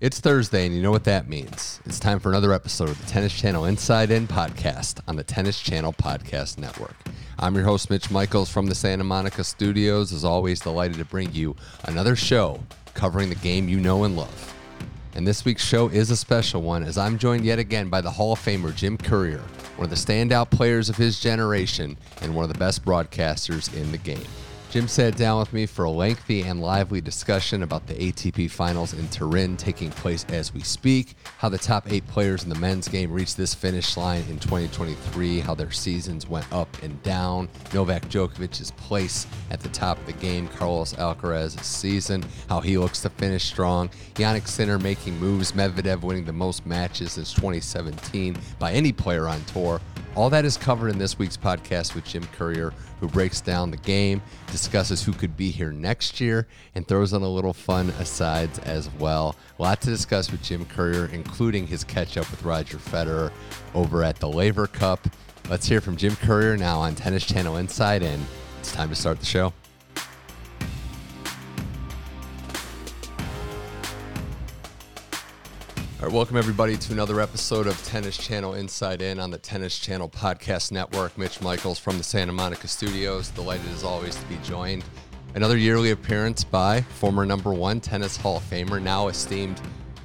It's Thursday, and you know what that means. It's time for another episode of the Tennis Channel Inside In podcast on the Tennis Channel Podcast Network. I'm your host, Mitch Michals from the Santa Monica studios. As always, delighted to bring you another show covering the game you know and love. And this week's show is a special one as I'm joined yet again by the Hall of Famer Jim Courier, one of the standout players of his generation and one of the best broadcasters in the game. Jim sat down with me for a lengthy and lively discussion about the ATP finals in Turin taking place as we speak, how the top eight players in the men's game reached this finish line in 2023, how their seasons went up and down, Novak Djokovic's place at the top of the game, Carlos Alcaraz's season, how he looks to finish strong, Jannik Sinner making moves, Medvedev winning the most matches since 2017 by any player on tour. All that is covered in this week's podcast with Jim Courier, who breaks down the game, discusses who could be here next year, and throws on a little fun asides as well. A lot to discuss with Jim Courier, including his catch up with Roger Federer over at the Laver Cup. Let's hear from Jim Courier now on Tennis Channel Inside In. It's time to start the show. All right, welcome everybody to another episode of Tennis Channel Inside In on the Tennis Channel Podcast Network. Mitch Michals from the Santa Monica studios. Delighted as always to be joined. Another yearly appearance by former number one tennis Hall of Famer, now esteemed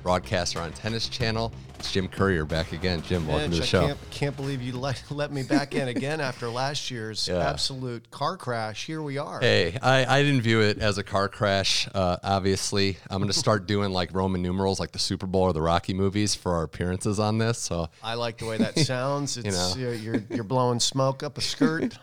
broadcaster on Tennis Channel. It's Jim Courier back again. Jim, welcome Mitch, to the show. I can't, can't believe you let, let me back in again after last year's Yeah. absolute car crash. Here we are. Hey, I, I didn't view it as a car crash. Uh, obviously, I'm going to start doing like Roman numerals, like the Super Bowl or the Rocky movies, for our appearances on this. So I like the way that sounds. It's know. you're, you're you're blowing smoke up a skirt.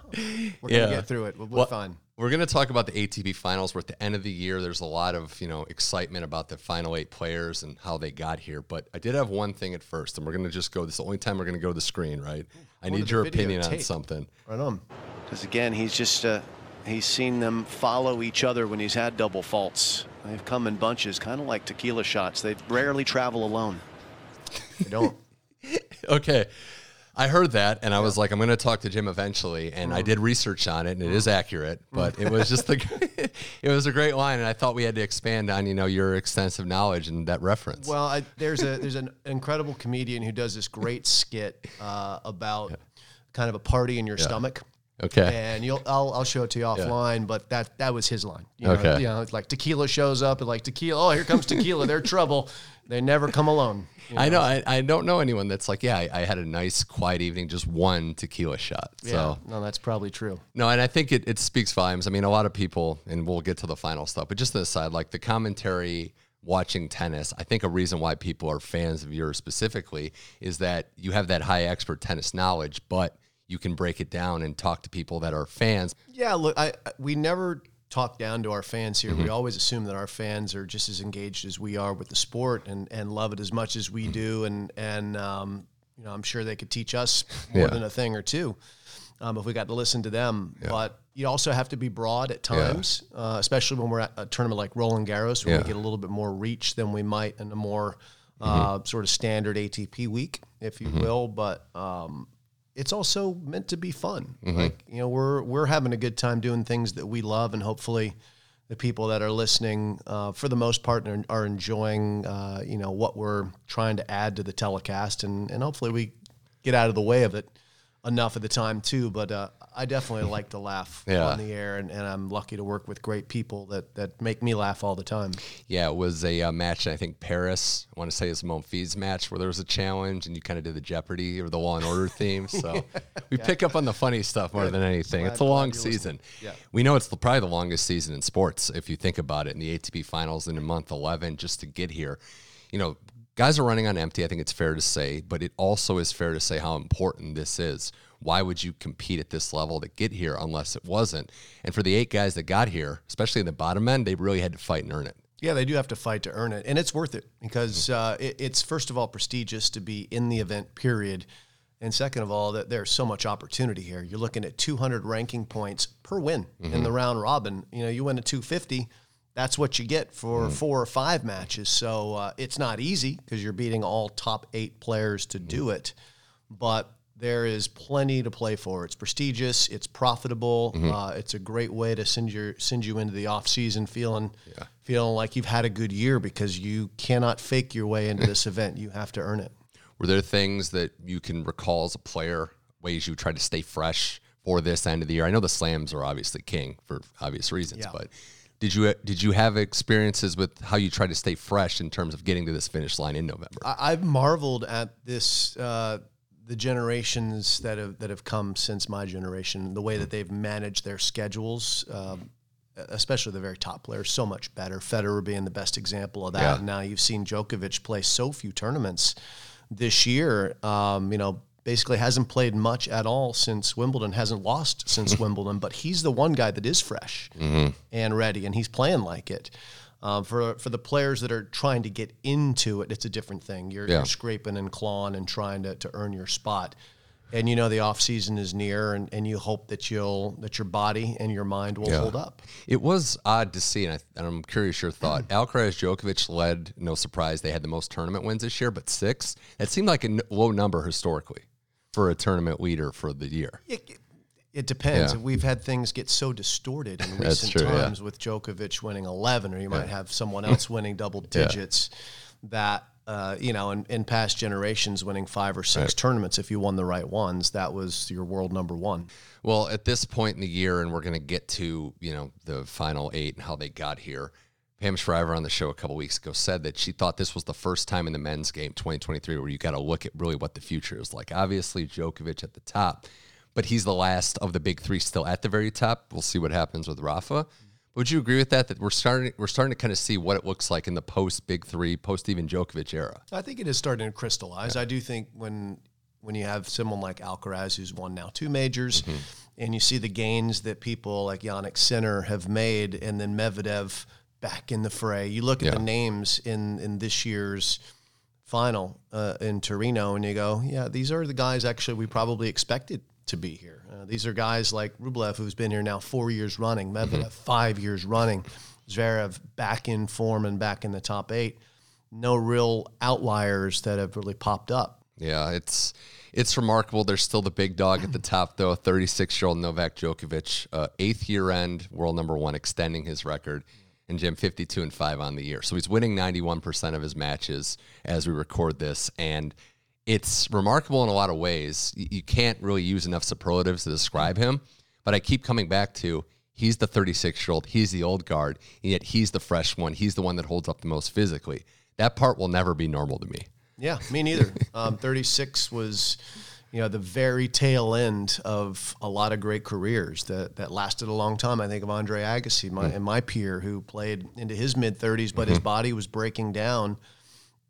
We're gonna get through it. We'll be Well, fine. We're going to talk about the ATP finals. We're at the end of the year. There's a lot of, you know, excitement about the final eight players and how they got here. But I did have one thing at first, and we're going to just go. This is the only time we're going to go to the screen, right? I need your video opinion on something. Right on. Because again, he's just uh, he's seen them follow each other when he's had double faults. They've come in bunches, kind of like tequila shots. They rarely travel alone. They don't. Okay. I heard that, and I was like, I'm going to talk to Jim eventually, and I mm. did research on it, and it is mm. accurate. Mm. But it was just the, it was a great line, and I thought we had to expand on, you know, your extensive knowledge and that reference. Well, I, there's a there's an incredible comedian who does this great skit uh, about kind of a party in your stomach. Okay. and you'll I'll, I'll show it to you offline. But that that was his line. You know, Okay. you know, it's like tequila shows up and like tequila. Oh, here comes tequila. They're trouble. They never come alone. you I know. I, I don't know anyone that's like, yeah, I, I had a nice, quiet evening, just one tequila shot. Yeah. No, that's probably true. no, and I think it, it speaks volumes. I mean, a lot of people, and we'll get to the final stuff, but just an aside, like the commentary watching tennis, I think a reason why people are fans of yours specifically is that you have that high expert tennis knowledge, but you can break it down and talk to people that are fans. Yeah. Look, I we never talk down to our fans here. Mm-hmm. We always assume that our fans are just as engaged as we are with the sport and and love it as much as Mm-hmm. we do. And and um, you know, I'm sure they could teach us more Yeah. than a thing or two. um, if we got to listen to them. But you also have to be broad at times, uh, especially when we're at a tournament like Roland Garros, where Yeah. we get a little bit more reach than we might in a more uh, sort of standard ATP week, if you will. But um, it's also meant to be fun. Like you know, we're we're having a good time doing things that we love, and hopefully. The people that are listening, uh, for the most part, are, are enjoying, uh, you know, what we're trying to add to the telecast, and, and hopefully we get out of the way of it enough at the time too. But uh, I definitely like to laugh Yeah. on the air, and, and I'm lucky to work with great people that that make me laugh all the time. Yeah, it was a uh, match. I think Paris. I want to say it's Monfils match where there was a challenge, and you kind of did the Jeopardy or the Law and Order theme. So we pick up on the funny stuff more than anything. Glad- it's a long season. Yeah. We know it's the, probably the longest season in sports if you think about it. In the ATP Finals in month eleven, just to get here, you know, guys are running on empty. I think it's fair to say, but it also is fair to say how important this is. Why would you compete at this level to get here unless it wasn't? And for the eight guys that got here, especially in the bottom end, they really had to fight and earn it. Yeah, they do have to fight to earn it, and it's worth it because uh, it, it's first of all prestigious to be in the event. Period. And second of all, that there's so much opportunity here. You're looking at 200 ranking points per win mm-hmm. in the round robin. You know, you win a 250, that's what you get for mm-hmm. four or five matches. So uh, it's not easy because you're beating all top eight players to mm-hmm. do it, but there is plenty to play for. It's prestigious, it's profitable, mm-hmm. uh, it's a great way to send your send you into the off season feeling yeah. feeling like you've had a good year because you cannot fake your way into this event. You have to earn it. Were there things that you can recall as a player, ways you tried to stay fresh for this end of the year? I know the slams are obviously king for obvious reasons, yeah. but did you did you have experiences with how you try to stay fresh in terms of getting to this finish line in November? I've marveled at this. Uh, the generations that have that have come since my generation, the way that they've managed their schedules, um, especially the very top players, so much better. Federer being the best example of that. Yeah. Now you've seen Djokovic play so few tournaments this year. Um, you know, basically hasn't played much at all since Wimbledon, hasn't lost since Wimbledon, but he's the one guy that is fresh mm-hmm. and ready, and he's playing like it. Um, for for the players that are trying to get into it, it's a different thing. You're, yeah. you're scraping and clawing and trying to, to earn your spot and you know the off season is near and, and you hope that you'll that your body and your mind will yeah. hold up it was odd to see and, I, am curious your thought alcaraz djokovic led no surprise they had the most tournament wins this year but six it seemed like a n- low number historically for a tournament leader for the year it, it depends. Yeah. We've had things get so distorted in recent true, times yeah. with Djokovic winning 11, or you might have someone else winning double digits that uh, you know, in, in, past generations, winning five or six right. tournaments, if you won the right ones, that was your world number one. Well, at this point in the year, and we're going to get to you know the final eight and how they got here. Pam Shriver on the show a couple weeks ago said that she thought this was the first time in the men's game 2023 where you got to look at really what the future is like. Obviously, Djokovic at the top, but he's the last of the big three still at the very top. We'll see what happens with Rafa. Would you agree with that? That we're starting we're starting to kind of see what it looks like in the post Big Three, post even Djokovic era. I think it is starting to crystallize. Yeah. I do think when when you have someone like Alcaraz who's won now two majors, mm-hmm. and you see the gains that people like Jannik Sinner have made, and then Medvedev back in the fray. You look at yeah. the names in in this year's final uh, in Torino, and you go, yeah, these are the guys actually we probably expected to be here. Uh, these are guys like Rublev, who's been here now four years running, Medvedev mm-hmm. five years running, Zverev back in form and back in the top eight. No real outliers that have really popped up. Yeah, it's it's remarkable. There's still the big dog at the top, though. 36 year old Novak Djokovic, uh, eighth year end, world number one, extending his record. And Jim, 52 and 5 on the year. So he's winning 91% of his matches as we record this. And it's remarkable in a lot of ways. You can't really use enough superlatives to describe him, but I keep coming back to he's the 36 year old, he's the old guard, and yet he's the fresh one. He's the one that holds up the most physically. That part will never be normal to me. Yeah, me neither. um, 36 was, you know, the very tail end of a lot of great careers that, that lasted a long time. I think of Andre Agassi, my, mm-hmm. and my peer, who played into his mid 30s, but mm-hmm. his body was breaking down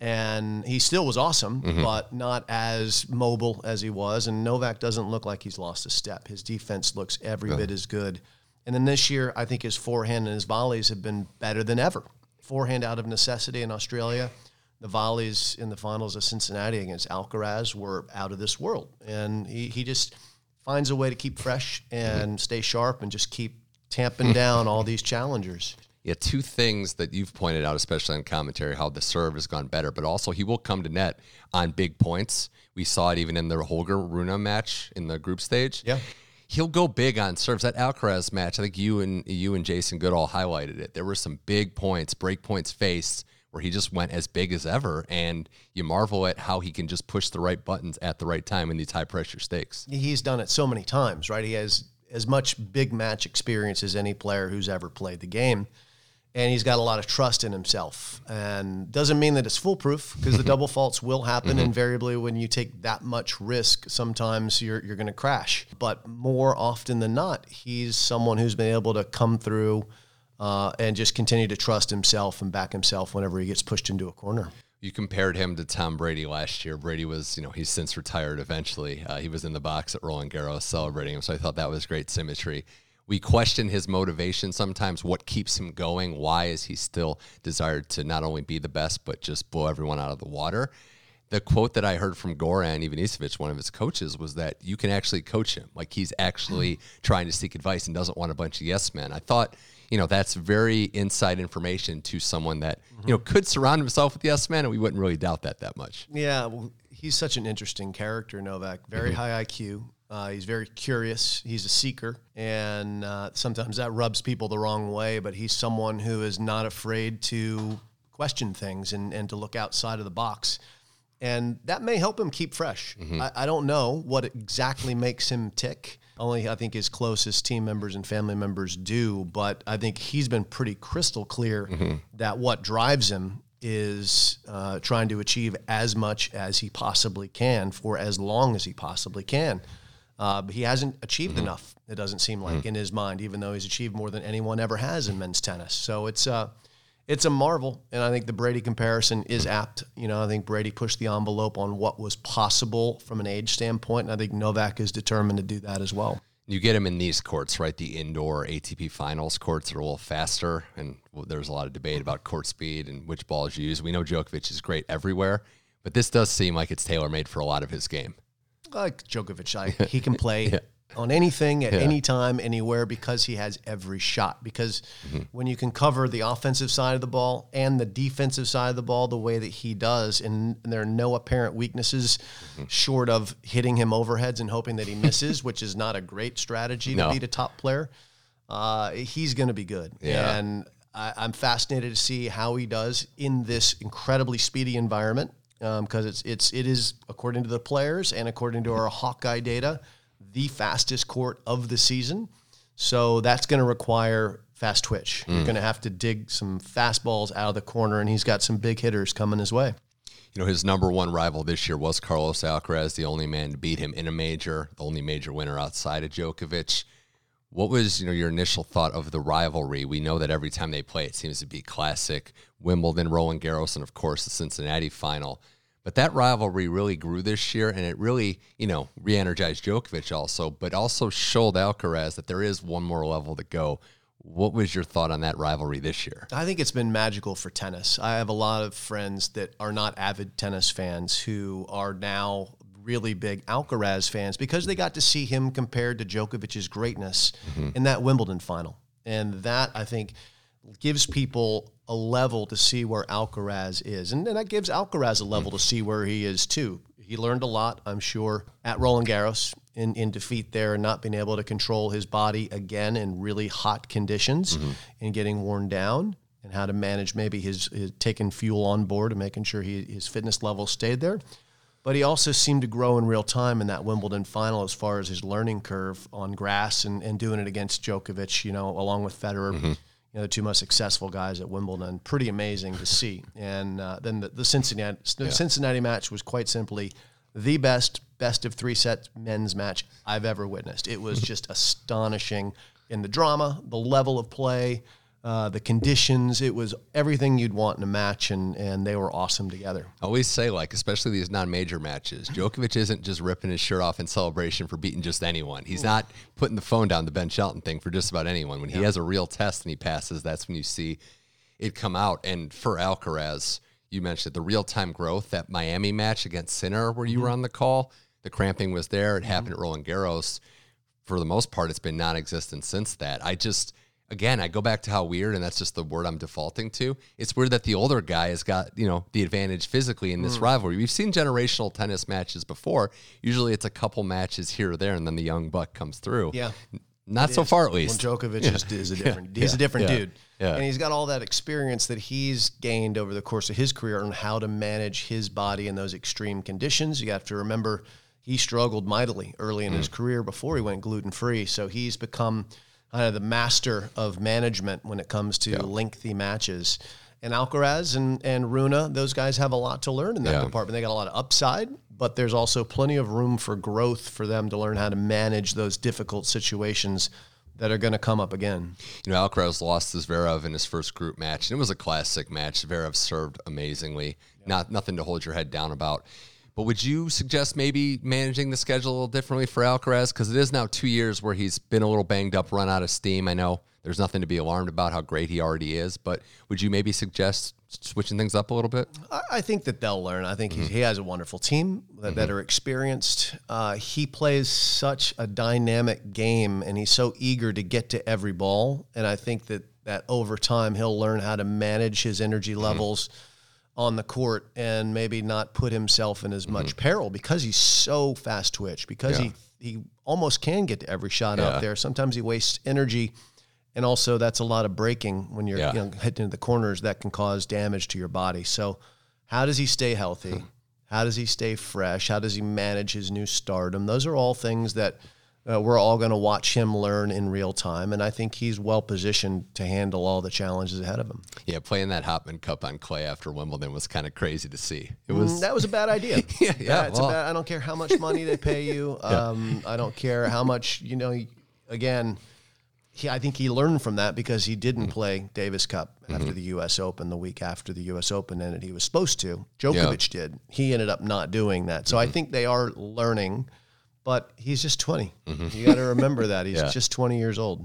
and he still was awesome, mm-hmm. but not as mobile as he was. And Novak doesn't look like he's lost a step. His defense looks every bit as good. And then this year, I think his forehand and his volleys have been better than ever. Forehand out of necessity in Australia. The volleys in the finals of Cincinnati against Alcaraz were out of this world. And he, he just finds a way to keep fresh and stay sharp and just keep tamping down all these challengers yeah, two things that you've pointed out, especially on commentary, how the serve has gone better, but also he will come to net on big points. We saw it even in the Holger Rune match in the group stage. Yeah. He'll go big on serves. That Alcaraz match, I think you and you and Jason Goodall highlighted it. There were some big points, break points faced where he just went as big as ever, and you marvel at how he can just push the right buttons at the right time in these high pressure stakes. He's done it so many times, right? He has as much big match experience as any player who's ever played the game and he's got a lot of trust in himself. And doesn't mean that it's foolproof because the double faults will happen mm-hmm. invariably when you take that much risk. Sometimes you're you're going to crash, but more often than not, he's someone who's been able to come through uh, and just continue to trust himself and back himself whenever he gets pushed into a corner. You compared him to Tom Brady last year. Brady was, you know, he's since retired eventually. Uh, he was in the box at Roland Garros celebrating him, so I thought that was great symmetry we question his motivation sometimes. What keeps him going? Why is he still desired to not only be the best, but just blow everyone out of the water? The quote that I heard from Goran Ivanisevic, one of his coaches, was that you can actually coach him. Like he's actually trying to seek advice and doesn't want a bunch of yes men. I thought, you know, that's very inside information to someone that, you know, could surround himself with yes men, and we wouldn't really doubt that that much. Yeah, well, he's such an interesting character, Novak. Very Mm-hmm. high IQ. Uh, he's very curious. He's a seeker, and uh, sometimes that rubs people the wrong way. But he's someone who is not afraid to question things and, and to look outside of the box, and that may help him keep fresh. Mm-hmm. I, I don't know what exactly makes him tick. Only I think his closest team members and family members do. But I think he's been pretty crystal clear Mm-hmm. that what drives him is uh, trying to achieve as much as he possibly can for as long as he possibly can. Uh, he hasn't achieved enough. It doesn't seem like in his mind, even though he's achieved more than anyone ever has in men's tennis. So it's uh, it's a marvel, and I think the Brady comparison is apt. You know, I think Brady pushed the envelope on what was possible from an age standpoint, and I think Novak is determined to do that as well. You get him in these courts, right? The indoor ATP finals courts are a little faster, and there's a lot of debate about court speed and which balls you use. We know Djokovic is great everywhere, but this does seem like it's tailor made for a lot of his game. Like Djokovic, I, he can play on anything at any time, anywhere because he has every shot. Because when you can cover the offensive side of the ball and the defensive side of the ball the way that he does, and, and there are no apparent weaknesses short of hitting him overheads and hoping that he misses, which is not a great strategy No. to beat a top player. Uh, he's going to be good, Yeah. and I, I'm fascinated to see how he does in this incredibly speedy environment Um, because it's it's it is according to the players and according to our Hawkeye data, the fastest court of the season. So that's going to require fast twitch. You're mm. going to have to dig some fastballs out of the corner, and he's got some big hitters coming his way. You know, his number one rival this year was Carlos Alcaraz, the only man to beat him in a major, the only major winner outside of Djokovic. What was, you know, your initial thought of the rivalry? We know that every time they play, it seems to be classic. Wimbledon, Roland Garros, and of course the Cincinnati final. But that rivalry really grew this year, and it really, you know, re-energized Djokovic also, but also showed Alcaraz that there is one more level to go. What was your thought on that rivalry this year? I think it's been magical for tennis. I have a lot of friends that are not avid tennis fans who are now really big Alcaraz fans because they got to see him compared to Djokovic's greatness mm-hmm. in that Wimbledon final. And that, I think, gives people a level to see where Alcaraz is. And, and that gives Alcaraz a level to see where he is too. He learned a lot, I'm sure, at Roland Garros in, in defeat there and not being able to control his body again in really hot conditions mm-hmm. and getting worn down and how to manage maybe his, his taking fuel on board and making sure he, his fitness level stayed there. But he also seemed to grow in real time in that Wimbledon final as far as his learning curve on grass and, and doing it against Djokovic, you know, along with Federer, mm-hmm. You know, the two most successful guys at Wimbledon. Pretty amazing to see. And uh, then the, the Cincinnati the Cincinnati match was quite simply the best best of three set men's match I've ever witnessed. It was just astonishing in the drama, the level of play, uh, the conditions. It was everything you'd want in a match, and and they were awesome together. I always say, like, especially these non-major matches, Djokovic isn't just ripping his shirt off in celebration for beating just anyone. He's not putting the phone down the Ben Shelton thing for just about anyone. When he has a real test and he passes, that's when you see it come out. And for Alcaraz, you mentioned the real-time growth. That Miami match against Sinner, where you were on the call, the cramping was there. It happened at Roland Garros. For the most part, it's been non-existent since that. I just again, I go back to how weird, and that's just the word I'm defaulting to. It's weird that the older guy has got, you know, the advantage physically in this rivalry. We've seen generational tennis matches before. Usually it's a couple matches here or there, and then the young buck comes through. Yeah. Not so far, at least. Well. Djokovic is, is a different. He's a different Yeah. dude, Yeah. and he's got all that experience that he's gained over the course of his career on how to manage his body in those extreme conditions. You have to remember he struggled mightily early in his Mm. career before he went gluten free. So he's become kind of the master of management when it comes to lengthy matches. And Alcaraz and, and Rune, those guys have a lot to learn in that Yeah. department. They got a lot of upside, but there's also plenty of room for growth for them to learn how to manage those difficult situations that are going to come up again. You know, Alcaraz lost to Zverev in his first group match, and it was a classic match. Zverev served amazingly. Not nothing to hold your head down about. But would you suggest maybe managing the schedule a little differently for Alcaraz? Because it is now two years where he's been a little banged up, run out of steam. I know there's nothing to be alarmed about how great he already is, but would you maybe suggest switching things up a little bit? I, think that they'll learn. I think mm-hmm. he has a wonderful team that, mm-hmm. that are experienced. Uh, he plays such a dynamic game, and he's so eager to get to every ball. And I think that that over time he'll learn how to manage his energy mm-hmm. levels. Mm-hmm on the court and maybe not put himself in as much mm-hmm. peril because he's so fast twitch because yeah. he he almost can get to every shot yeah. out there. Sometimes he wastes energy and also that's a lot of breaking when you're yeah. you know, hitting the corners that can cause damage to your body. So how does he stay healthy? Hmm. How does he stay fresh? How does he manage his new stardom? Those are all things that uh, we're all going to watch him learn in real time, and I think he's well positioned to handle all the challenges ahead of him. Yeah, playing that Hopman Cup on clay after Wimbledon was kind of crazy to see. It was mm, that was a bad idea. yeah, yeah. Well, bad, I don't care how much money they pay you. Um, yeah. I don't care how much you know. Again, he, I think he learned from that because he didn't mm-hmm. play Davis Cup after mm-hmm. the U.S. Open the week after the U.S. Open ended. He was supposed to. Djokovic did. He ended up not doing that. So mm-hmm. I think they are learning but he's just 20. Mm-hmm. You got to remember that. He's yeah. just 20 years old.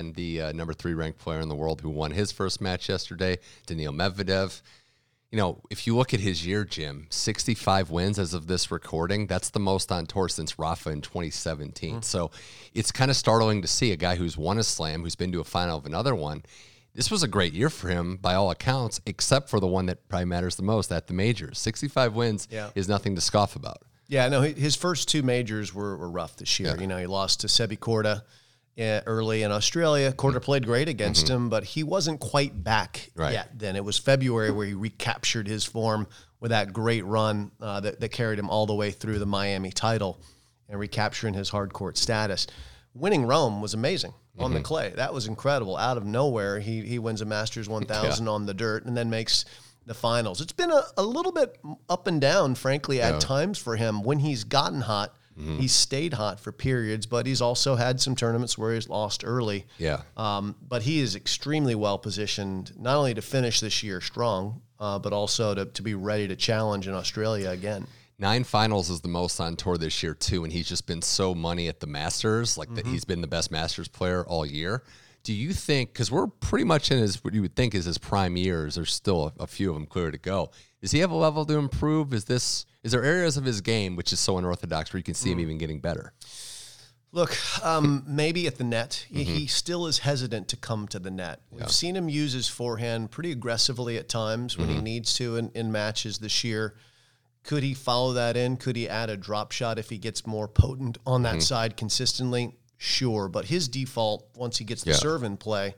and the uh, number three ranked player in the world who won his first match yesterday, Daniil Medvedev. You know, if you look at his year, Jim, 65 wins as of this recording, that's the most on tour since Rafa in 2017. Mm. So it's kind of startling to see a guy who's won a slam, who's been to a final of another one. This was a great year for him by all accounts, except for the one that probably matters the most at the majors. 65 wins yeah. is nothing to scoff about. Yeah, no, his first two majors were, were rough this year. Yeah. You know, he lost to Sebi Korda early in Australia. Korda mm-hmm. played great against mm-hmm. him, but he wasn't quite back right. yet. Then it was February where he recaptured his form with that great run uh, that, that carried him all the way through the Miami title and recapturing his hard court status. Winning Rome was amazing mm-hmm. on the mm-hmm. clay. That was incredible. Out of nowhere, he he wins a Masters 1000 yeah. on the dirt and then makes the finals. It's been a, a little bit up and down, frankly, at yeah. times for him. When he's gotten hot, mm-hmm. he's stayed hot for periods, but he's also had some tournaments where he's lost early. Yeah. Um, but he is extremely well positioned, not only to finish this year strong, uh, but also to, to be ready to challenge in Australia again. Nine finals is the most on tour this year too, and he's just been so money at the Masters, like mm-hmm. that he's been the best Masters player all year. Do you think because we're pretty much in his what you would think is his prime years? There's still a, a, few of them clear to go. Does he have a level to improve? Is this is there areas of his game which is so unorthodox where you can see mm. him even getting better? Look, um, maybe at the net, mm-hmm. he still is hesitant to come to the net. We've yeah. seen him use his forehand pretty aggressively at times when mm-hmm. he needs to in, in matches this year. Could he follow that in? Could he add a drop shot if he gets more potent on that mm-hmm. side consistently? Sure, but his default once he gets the yeah. serve in play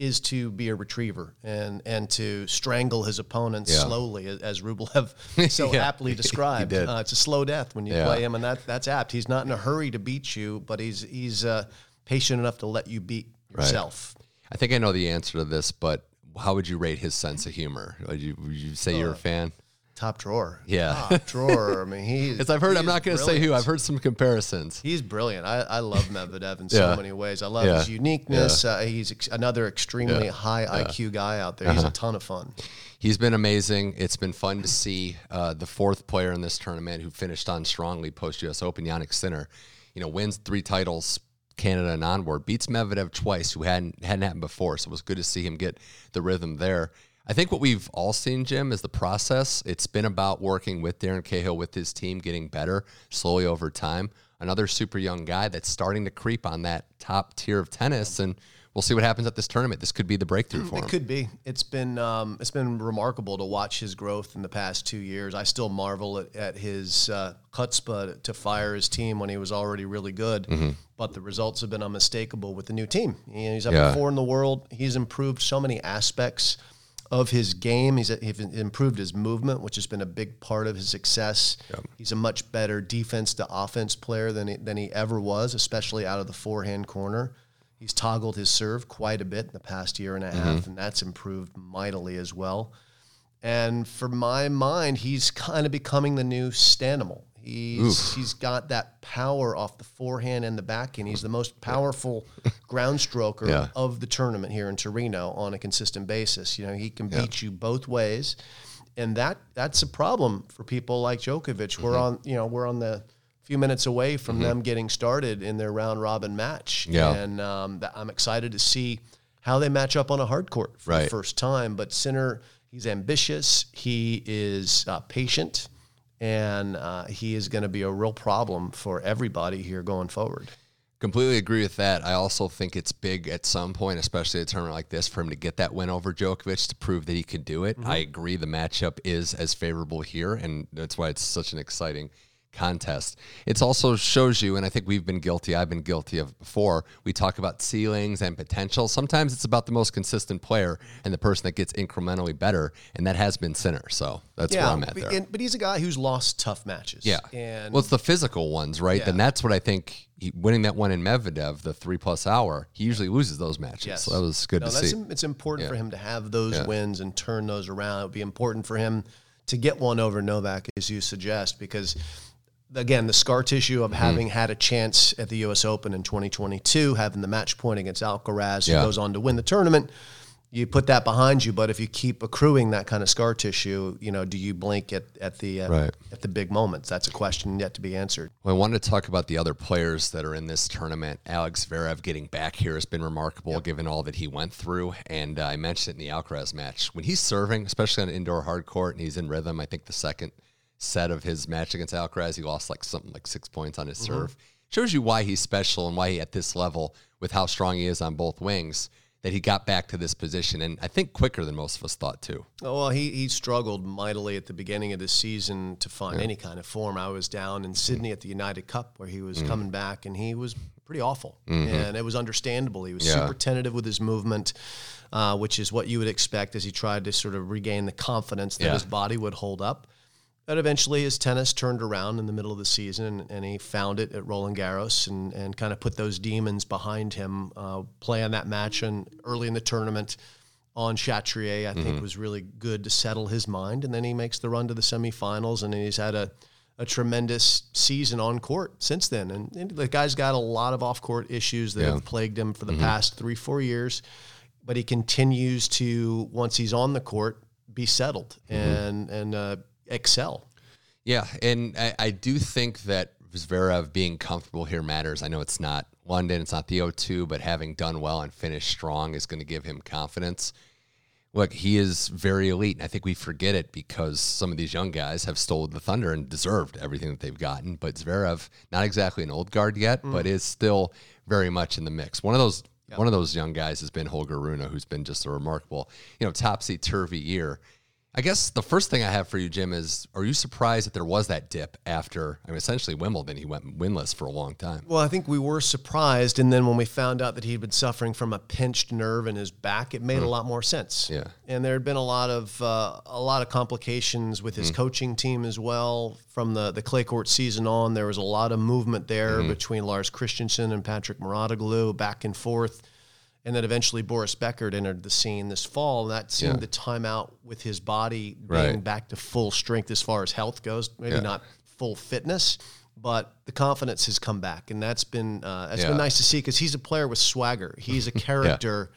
is to be a retriever and and to strangle his opponent yeah. slowly, as Rublev so yeah. aptly described. Uh, it's a slow death when you yeah. play him, and that that's apt. He's not in a hurry to beat you, but he's he's uh, patient enough to let you beat yourself. Right. I think I know the answer to this, but how would you rate his sense of humor? Would you, would you say uh, you're a fan? Top drawer. Yeah, top drawer. I mean, he's. As I've heard, I'm not going to say who. I've heard some comparisons. He's brilliant. I, I love Medvedev in so many ways. I love yeah. his uniqueness. Yeah. Uh, he's ex- another extremely high IQ guy out there. Uh-huh. He's a uh-huh. ton of fun. He's been amazing. It's been fun to see uh, the fourth player in this tournament who finished on strongly post U.S. Open, Jannik Sinner. You know, wins three titles, Canada and onward, beats Medvedev twice, who hadn't hadn't happened before. So it was good to see him get the rhythm there. I think what we've all seen, Jim, is the process. It's been about working with Darren Cahill with his team, getting better slowly over time. Another super young guy that's starting to creep on that top tier of tennis, and we'll see what happens at this tournament. This could be the breakthrough for him. It could be. It's been um, it's been remarkable to watch his growth in the past two years. I still marvel at, at his uh, chutzpah to fire his team when he was already really good, mm-hmm. but the results have been unmistakable with the new team. You know, he's up yeah. four in the world. He's improved so many aspects of his game. He's, he's improved his movement, which has been a big part of his success. Yep. He's a much better defense to offense player than he, than he ever was, especially out of the forehand corner. He's toggled his serve quite a bit in the past year and a half, mm-hmm. and that's improved mightily as well. And for my mind, he's kind of becoming the new Stanimal. He's he's got that power off the forehand and the backhand. He's the most powerful ground stroker yeah. of the tournament here in Torino on a consistent basis. You know, he can yeah. beat you both ways, and that that's a problem for people like Djokovic. Mm-hmm. We're on you know we're on the few minutes away from mm-hmm. them getting started in their round robin match, yeah. and um, I'm excited to see how they match up on a hard court for right. the first time. But Sinner, he's ambitious. He is uh, patient and uh, he is going to be a real problem for everybody here going forward. Completely agree with that. I also think it's big at some point, especially a tournament like this, for him to get that win over Djokovic to prove that he could do it. Mm-hmm. I agree the matchup is as favorable here, and that's why it's such an exciting contest. It also shows you, and I think we've been guilty, I've been guilty of before, we talk about ceilings and potential. Sometimes it's about the most consistent player and the person that gets incrementally better, and that has been Sinner. So that's yeah, where I'm at there. And, but he's a guy who's lost tough matches. Yeah. And well, it's the physical ones, right? Yeah. And that's what I think. He, winning that one in Medvedev, the three plus hour, he usually loses those matches. Yes. So that was good no, to see. It's important yeah. for him to have those wins and turn those around. It would be important for him to get one over Novak, as you suggest, because again, the scar tissue of mm-hmm. having had a chance at the U.S. Open in 2022, having the match point against Alcaraz, yeah. who goes on to win the tournament. You put that behind you, but if you keep accruing that kind of scar tissue, you know, do you blink at, at the uh, right. at the big moments? That's a question yet to be answered. Well, I wanted to talk about the other players that are in this tournament. Alex Zverev getting back here has been remarkable, yep. given all that he went through. And uh, I mentioned it in the Alcaraz match when he's serving, especially on indoor hard court, and he's in rhythm. I think the second set of his match against Alcaraz, he lost like something like six points on his mm-hmm. serve. Shows you why he's special and why he at this level, with how strong he is on both wings, that he got back to this position, and I think quicker than most of us thought too. Oh, well, he he struggled mightily at the beginning of the season to find yeah. any kind of form. I was down in Sydney at the United Cup where he was mm-hmm. coming back, and he was pretty awful, mm-hmm. and it was understandable. He was yeah. super tentative with his movement. Uh, which is what you would expect as he tried to sort of regain the confidence that yeah. his body would hold up. But eventually his tennis turned around in the middle of the season and, and he found it at Roland Garros and, and kind of put those demons behind him. Uh, play on that match and early in the tournament on Chatrier, I mm-hmm. think was really good to settle his mind. And then he makes the run to the semifinals and he's had a, a tremendous season on court since then. And, and the guy's got a lot of off court issues that yeah. have plagued him for the mm-hmm. past three, four years. But he continues to, once he's on the court, be settled mm-hmm. and, and, uh, excel. Yeah, and I, I do think that Zverev being comfortable here matters. I know it's not London, it's not the O2, but having done well and finished strong is going to give him confidence. Look, he is very elite, and I think we forget it because some of these young guys have stolen the thunder and deserved everything that they've gotten. But Zverev, not exactly an old guard yet, mm. but is still very much in the mix. One of those yep. one of those young guys has been Holger Rune, who's been just a remarkable, you know, topsy turvy year I guess the first thing I have for you, Jim, is are you surprised that there was that dip after, I mean, essentially Wimbledon? He went winless for a long time. Well, I think we were surprised. And then when we found out that he'd been suffering from a pinched nerve in his back, it made mm. a lot more sense. Yeah. And there had been a lot of, uh, a lot of complications with his mm. coaching team as well. From the, the clay court season on, there was a lot of movement there mm-hmm. between Lars Christensen and Patrick Mouratoglou back and forth and then eventually Boris Becker entered the scene this fall. And that seemed yeah. to time out with his body being right. back to full strength as far as health goes. Maybe yeah. not full fitness, but the confidence has come back, and that's been uh, that's yeah. been nice to see because he's a player with swagger. He's a character.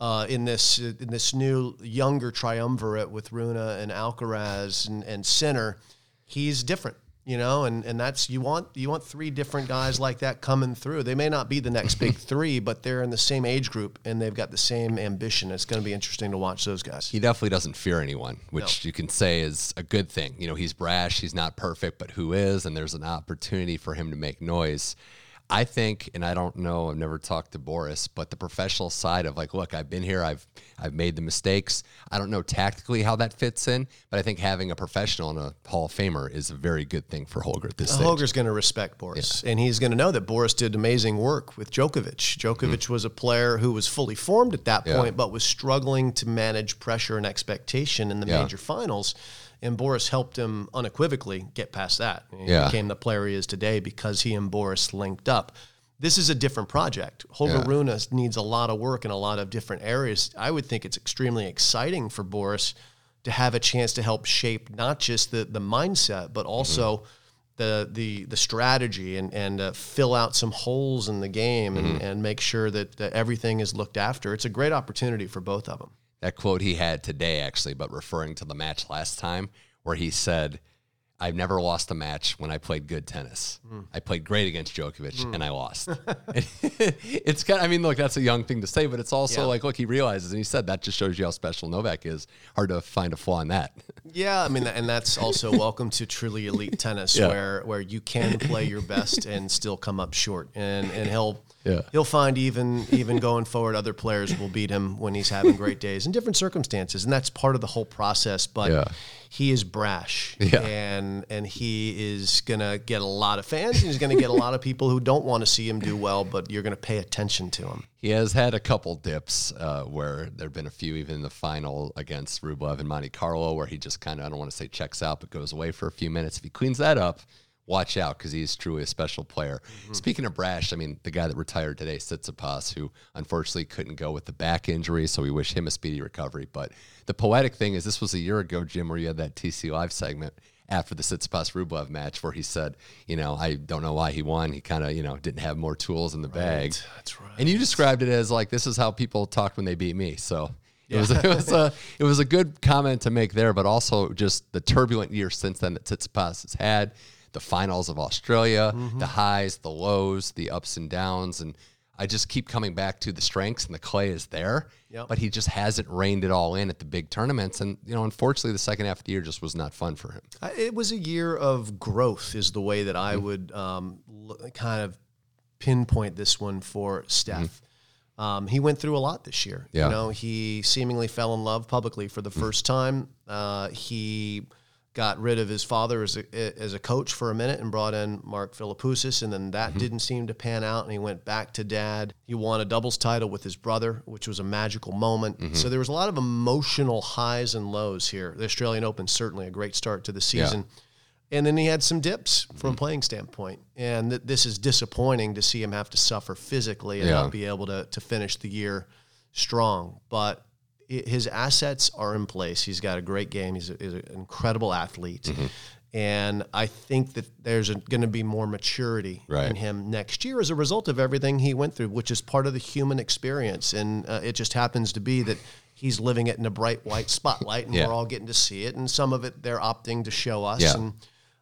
Uh, in this in this new younger triumvirate with Rune and Alcaraz and, and Sinner, he's different you know, and, and that's you want you want three different guys like that coming through. They may not be the next big three, but they're in the same age group and they've got the same ambition. It's going to be interesting to watch those guys. He definitely doesn't fear anyone, which no. you can say is a good thing. You know, he's brash, he's not perfect, but who is? And there's an opportunity for him to make noise. I think, and I don't know, I've never talked to Boris, but the professional side of like, look, I've been here, I've I've made the mistakes. I don't know tactically how that fits in, but I think having a professional and a Hall of Famer is a very good thing for Holger at this stage. Holger's going to respect Boris, yeah. and he's going to know that Boris did amazing work with Djokovic. Djokovic mm-hmm. was a player who was fully formed at that point, yeah. but was struggling to manage pressure and expectation in the yeah. major finals and Boris helped him unequivocally get past that. He yeah. became the player he is today because he and Boris linked up. This is a different project. Holger yeah. Rune needs a lot of work in a lot of different areas. I would think it's extremely exciting for Boris to have a chance to help shape not just the the mindset, but also mm-hmm. the the the strategy and and uh, fill out some holes in the game and, mm-hmm. and make sure that, that everything is looked after. It's a great opportunity for both of them that quote he had today, actually, but referring to the match last time, where he said, I've never lost a match when I played good tennis. Mm. I played great against Djokovic mm. and I lost. it's kind of, I mean, look, that's a young thing to say, but it's also yeah. like, look, he realizes, and he said that just shows you how special Novak is. Hard to find a flaw in that. Yeah, I mean, and that's also welcome to truly elite tennis, yeah. where where you can play your best and still come up short, and and he'll yeah. he'll find even even going forward, other players will beat him when he's having great days in different circumstances, and that's part of the whole process. But yeah. He is brash, yeah. and and he is gonna get a lot of fans. And he's gonna get a lot of people who don't want to see him do well, but you're gonna pay attention to him. He has had a couple dips uh, where there've been a few, even in the final against Rublev and Monte Carlo, where he just kind of I don't want to say checks out, but goes away for a few minutes. If he cleans that up watch out because he's truly a special player. Mm-hmm. Speaking of brash, I mean, the guy that retired today, Tsitsipas, who unfortunately couldn't go with the back injury, so we wish him a speedy recovery. But the poetic thing is, this was a year ago, Jim, where you had that TC Live segment after the Tsitsipas Rublev match where he said, you know, I don't know why he won. He kind of, you know, didn't have more tools in the bag. That's right. And you described it as like, this is how people talk when they beat me. So yeah. It was, it was a it was a good comment to make there, but also just the turbulent year since then that Tsitsipas has had the finals of Australia, mm-hmm. the highs, the lows, the ups and downs. And I just keep coming back to the strengths and the clay is there, yep. but he just hasn't reined it all in at the big tournaments. And, you know, unfortunately, the second half of the year just was not fun for him. It was a year of growth, is the way that I mm-hmm. would um, kind of pinpoint this one for Steph. Mm-hmm. Um, he went through a lot this year. Yeah. You know, he seemingly fell in love publicly for the mm. first time. Uh, he got rid of his father as a, as a coach for a minute and brought in Mark Philippoussis, and then that mm-hmm. didn't seem to pan out, and he went back to dad. He won a doubles title with his brother, which was a magical moment. Mm-hmm. So there was a lot of emotional highs and lows here. The Australian Open certainly a great start to the season. Yeah. And then he had some dips from a mm-hmm. playing standpoint. And th- this is disappointing to see him have to suffer physically and yeah. not be able to, to finish the year strong. But his assets are in place. He's got a great game. He's, a, he's an incredible athlete. Mm-hmm. And I think that there's going to be more maturity right. in him next year as a result of everything he went through, which is part of the human experience. And uh, it just happens to be that he's living it in a bright white spotlight, and yeah. we're all getting to see it. And some of it they're opting to show us. Yeah. And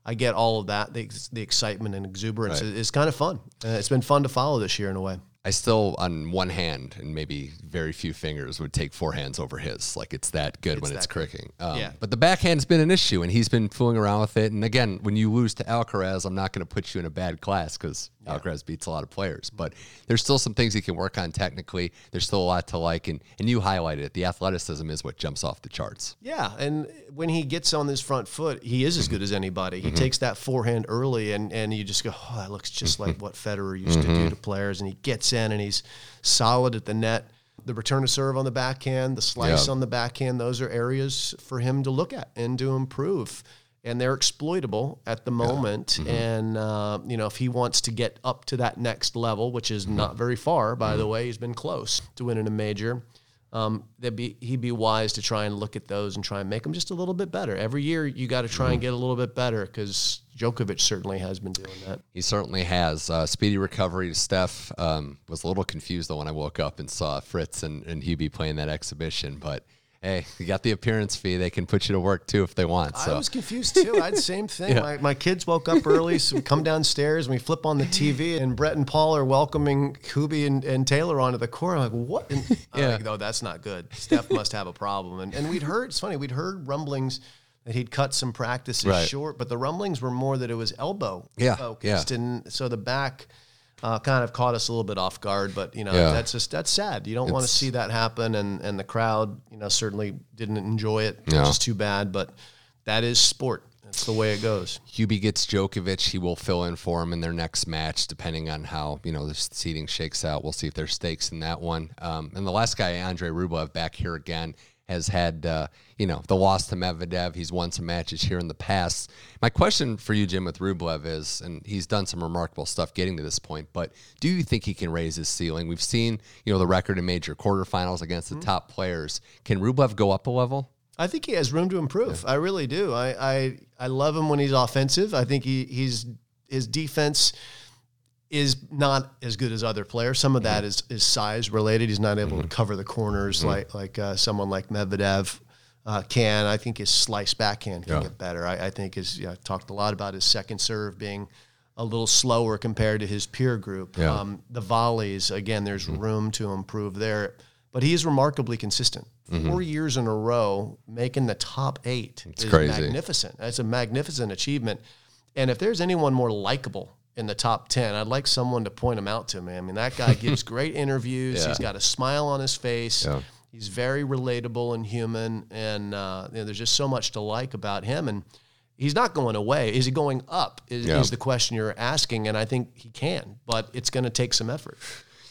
I get all of that. The, the excitement and exuberance right. is, kind of fun. Uh, it's been fun to follow this year in a way. I still, on one hand and maybe very few fingers, would take forehands over his. Like it's that good it's when it's cricking. Um, yeah. But the backhand's been an issue, and he's been fooling around with it. And again, when you lose to Alcaraz, I'm not going to put you in a bad class because yeah. Alcaraz beats a lot of players. But there's still some things he can work on technically. There's still a lot to like, and and you highlighted it. The athleticism is what jumps off the charts. Yeah, and when he gets on his front foot, he is as good as anybody. He mm-hmm. takes that forehand early, and and you just go, oh, that looks just like what Federer used mm-hmm. to do mm-hmm. to players. And he gets in, and he's solid at the net. The return to serve on the backhand, the slice yeah. on the backhand, those are areas for him to look at and to improve. And they're exploitable at the moment. Yeah. Mm-hmm. And, uh, you know, if he wants to get up to that next level, which is mm-hmm. not very far, by mm-hmm. the way, he's been close to winning a major. Um, be, he'd be wise to try and look at those and try and make them just a little bit better. Every year, you got to try mm-hmm. and get a little bit better because Djokovic certainly has been doing that. He certainly has. Uh, speedy recovery to Steph. Um, was a little confused though when I woke up and saw Fritz and, and Hubie playing that exhibition, but hey, you got the appearance fee. They can put you to work too if they want. So. I was confused too. I had the same thing. yeah. my, my kids woke up early, so we come downstairs and we flip on the TV, and Brett and Paul are welcoming Kubi and, and Taylor onto the court. I'm like, what? And yeah. Like, no, that's not good. Steph must have a problem. And, and we'd heard, it's funny, we'd heard rumblings – that he'd cut some practices right. short, but the rumblings were more that it was elbow yeah, focused, yeah. and so the back. Uh, kind of caught us a little bit off guard. But you know, Yeah. that's just that's sad. You don't want to see that happen, and and the crowd, you know, certainly didn't enjoy it, Yeah. which is too bad. But that is sport. That's the way it goes. Hubie gets Djokovic. He will fill in for him in their next match, depending on how you know the seating shakes out. We'll see if there's stakes in that one. Um, and the last guy, Andrey Rublev, back here again, has had uh, you know the loss to Medvedev. He's won some matches here in the past. My question for you, Jim, with Rublev is, and he's done some remarkable stuff getting to this point, but do you think he can raise his ceiling? We've seen you know the record in major quarterfinals against the top players. Can Rublev go up a level? I think he has room to improve. I really do. I, I I love him when he's offensive. I think he he's his defense is not as good as other players. Some of that is is size related. He's not able to cover the corners like like uh, someone like Medvedev uh, can. I think his slice backhand can Yeah. get better. I, I think his yeah, I talked a lot about his second serve being a little slower compared to his peer group. Yeah. Um, the volleys again, there's room to improve there. But he is remarkably consistent. Four years in a row, making the top eight is crazy. magnificent. That's a magnificent achievement. And if there's anyone more likable in the top 10, I'd like someone to point him out to me. I mean, that guy gives great interviews. Yeah. He's got a smile on his face. Yeah. He's very relatable and human. And uh, you know, there's just so much to like about him. And he's not going away. Is he going up? Is, Yeah. is the question you're asking. And I think he can, but it's going to take some effort.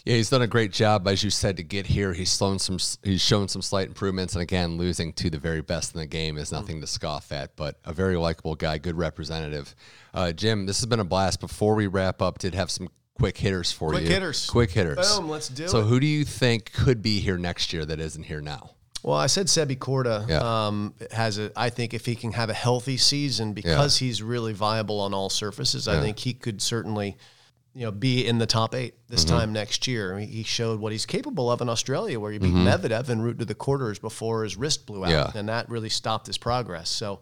Yeah, he's done a great job, as you said, to get here. He's shown some he's shown some slight improvements, and again, losing to the very best in the game is nothing to scoff at. But a very likable guy, good representative. Uh, Jim, this has been a blast. Before we wrap up, did have some quick hitters for Quick you. hitters. quick hitters. Boom, let's do so, it. who do you think could be here next year that isn't here now? Well, I said Sebi Korda Yeah. um, has a. I think if he can have a healthy season because he's really viable on all surfaces, I think he could certainly, you know, be in the top eight this Mm-hmm. time next year. I mean, he showed what he's capable of in Australia, where he beat Mm-hmm. Medvedev en route to the quarters before his wrist blew out, Yeah. and that really stopped his progress. So,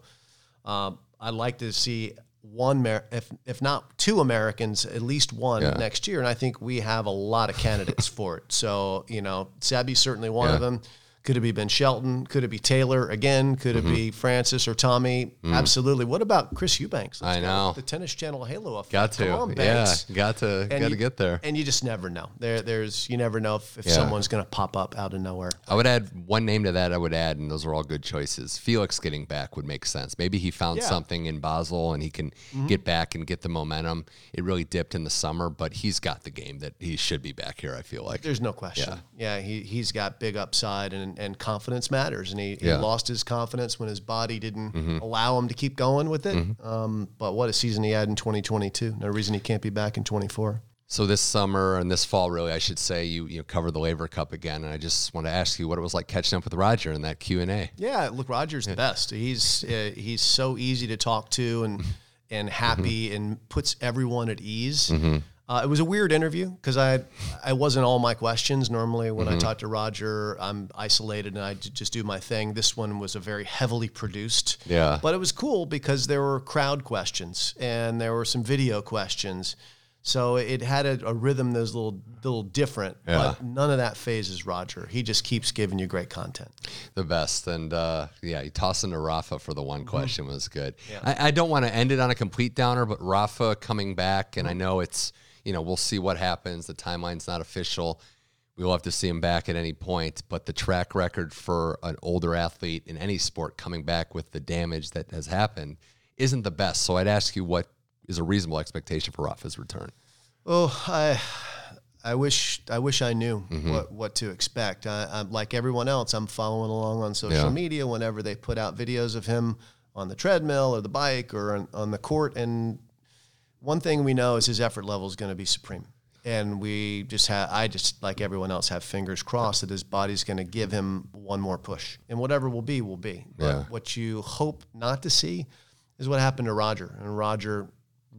um, I'd like to see one, if if not two Americans, at least one Yeah. next year, and I think we have a lot of candidates for it. So, you know, Sebi's certainly one of them. Could it be Ben Shelton? Could it be Taylor again? Could Mm-hmm. it be Frances or Tommy? Absolutely. What about Chris Eubanks? Let's Mm. I know. the Tennis Channel Halo effect. Got to, on, yeah, got to, And got to get there. And you just never know. There, there's you never know if, if Yeah. someone's going to pop up out of nowhere. I would add one name to that. I would add, and those are all good choices. Felix getting back would make sense. Maybe he found Yeah. Mm-hmm. something in Basel and he can get back and get the momentum. It really dipped in the summer, but he's got the game that he should be back here. I feel like. There's no question. Yeah, he he's got big upside and and confidence matters. And he, he Yeah. Mm-hmm. lost his confidence when his body didn't allow him to keep going with it. Um, but what a season he had in 2022. No reason he can't be back in 24. So this summer and this fall, really, I should say, you you covered the Laver Cup again, and I just want to ask you what it was like catching up with Roger in that Q and A. Yeah, look, Roger's the best. He's uh, he's so easy to talk to and and happy and puts everyone at ease. Uh, it was a weird interview because I I wasn't all my questions. Normally, when I talk to Roger, I'm isolated and I j- just do my thing. This one was a very heavily produced. Yeah. but it was cool because there were crowd questions and there were some video questions. So it had a, a rhythm that was a little, little different, but none of that phases Roger. He just keeps giving you great content. the best. And uh, yeah, you toss into Rafa for the one Mm-hmm. question was good. I, I don't want to end it on a complete downer, but Rafa coming back, and I Mm-hmm. know it's, you know, we'll see what happens. The timeline's not official. We'll have to see him back at any point. But the track record for an older athlete in any sport coming back with the damage that has happened isn't the best. So I'd ask you what is a reasonable expectation for Rafa's return? Oh, I, I wish I wish I knew Mm-hmm. what, what to expect. I, I'm like everyone else. I'm following along on social Yeah. media whenever they put out videos of him on the treadmill or the bike or on, on the court. And one thing we know is his effort level is going to be supreme. And we just have, I just like everyone else, have fingers crossed that his body's going to give him one more push. And whatever will be, will be. But Yeah. what you hope not to see is what happened to Roger. And Roger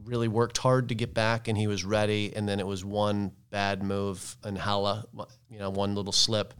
really worked hard to get back and he was ready. And then it was one bad move and Hala, you know, one little slip.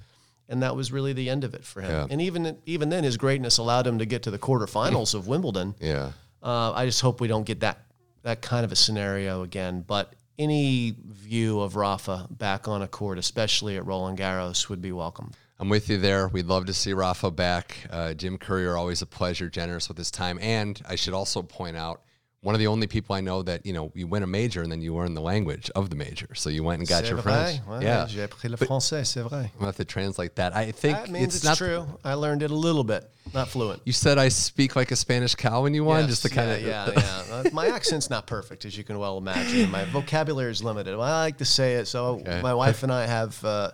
And that was really the end of it for him. Yeah. And even even then, his greatness allowed him to get to the quarterfinals of Wimbledon. Yeah. Uh, I just hope we don't get that that kind of a scenario again. But any view of Rafa back on a court, especially at Roland Garros, would be welcome. I'm with you there. We'd love to see Rafa back. Uh, Jim Courier, always a pleasure, generous with his time. And I should also point out, one of the only people I know that you know you win a major and then you learn the language of the major. So you went and got C'est your vrai. French. Ouais, yeah, J'ai appris le français, c'est vrai. I'm gonna have to translate that. I think That means it's, not true. I learned it a little bit, not fluent. You said I speak like a Spanish cow when you won, Yes, just to kind yeah, of yeah, yeah. Uh, my accent's not perfect, as you can well imagine. My vocabulary is limited. Well, I like to say it. So Okay. my wife and I have uh,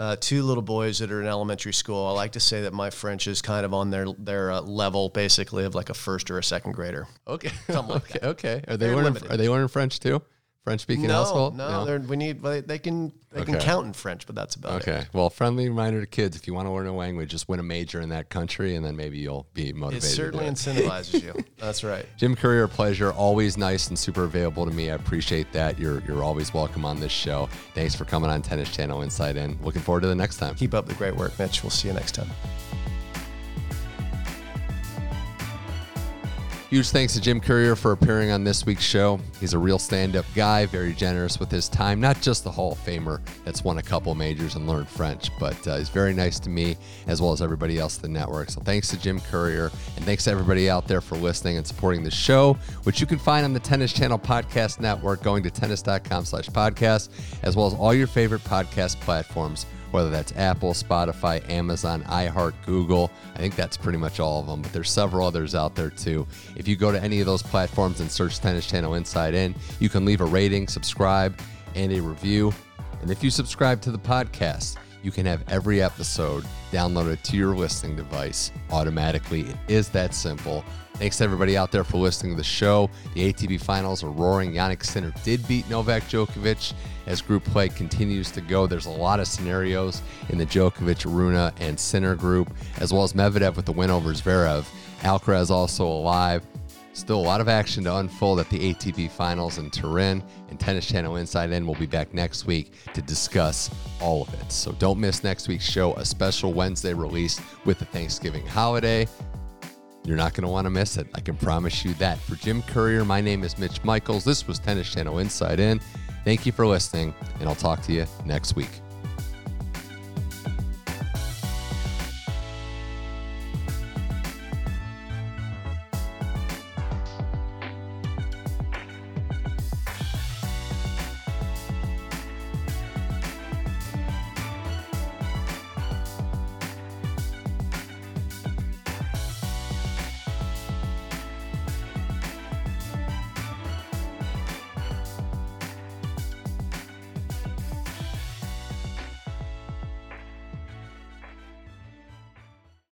uh, two little boys that are in elementary school. I like to say that my French is kind of on their their uh, level, basically, of like a first or a second grader. Okay. Like okay. Okay. Are they Very learning? limited. Are they learning French too? French speaking No, household? no, they're we need. They, they can they can count in French, but that's about it. Okay. Well, friendly reminder to kids: if you want to learn a language, just win a major in that country, and then maybe you'll be It motivated. to certainly incentivizes you. That's right. Jim Courier, a pleasure. Always nice and super available to me. I appreciate that. You're you're always welcome on this show. Thanks for coming on Tennis Channel Inside In. Looking forward to the next time. Keep up the great work, Mitch. We'll see you next time. Huge thanks to Jim Courier for appearing on this week's show. He's a real stand up guy, very generous with his time, not just the Hall of Famer that's won a couple majors and learned French, but uh, he's very nice to me as well as everybody else at the network. So thanks to Jim Courier and thanks to everybody out there for listening and supporting the show, which you can find on the Tennis Channel Podcast Network, going to tennis.com slash podcast, as well as all your favorite podcast platforms whether that's Apple, Spotify, Amazon, iHeart, Google. I think that's pretty much all of them, but there's several others out there too. If you go to any of those platforms and search Tennis Channel Inside In, you can leave a rating, subscribe, and a review. And if you subscribe to the podcast, you can have every episode downloaded to your listening device automatically. It is that simple. Thanks to everybody out there for listening to the show. The ATP finals are roaring. Jannik Sinner did beat Novak Djokovic as group play continues to go. There's a lot of scenarios in the Djokovic, Rune, and Sinner group, as well as Medvedev with the win over Zverev. Alcaraz also alive. Still a lot of action to unfold at the ATP finals in Turin. And Tennis Channel Inside In will be back next week to discuss all of it. So don't miss next week's show, a special Wednesday release with the Thanksgiving holiday. You're not going to want to miss it. I can promise you that. For Jim Courier, my name is Mitch Michals. This was Tennis Channel Inside In. Thank you for listening, and I'll talk to you next week.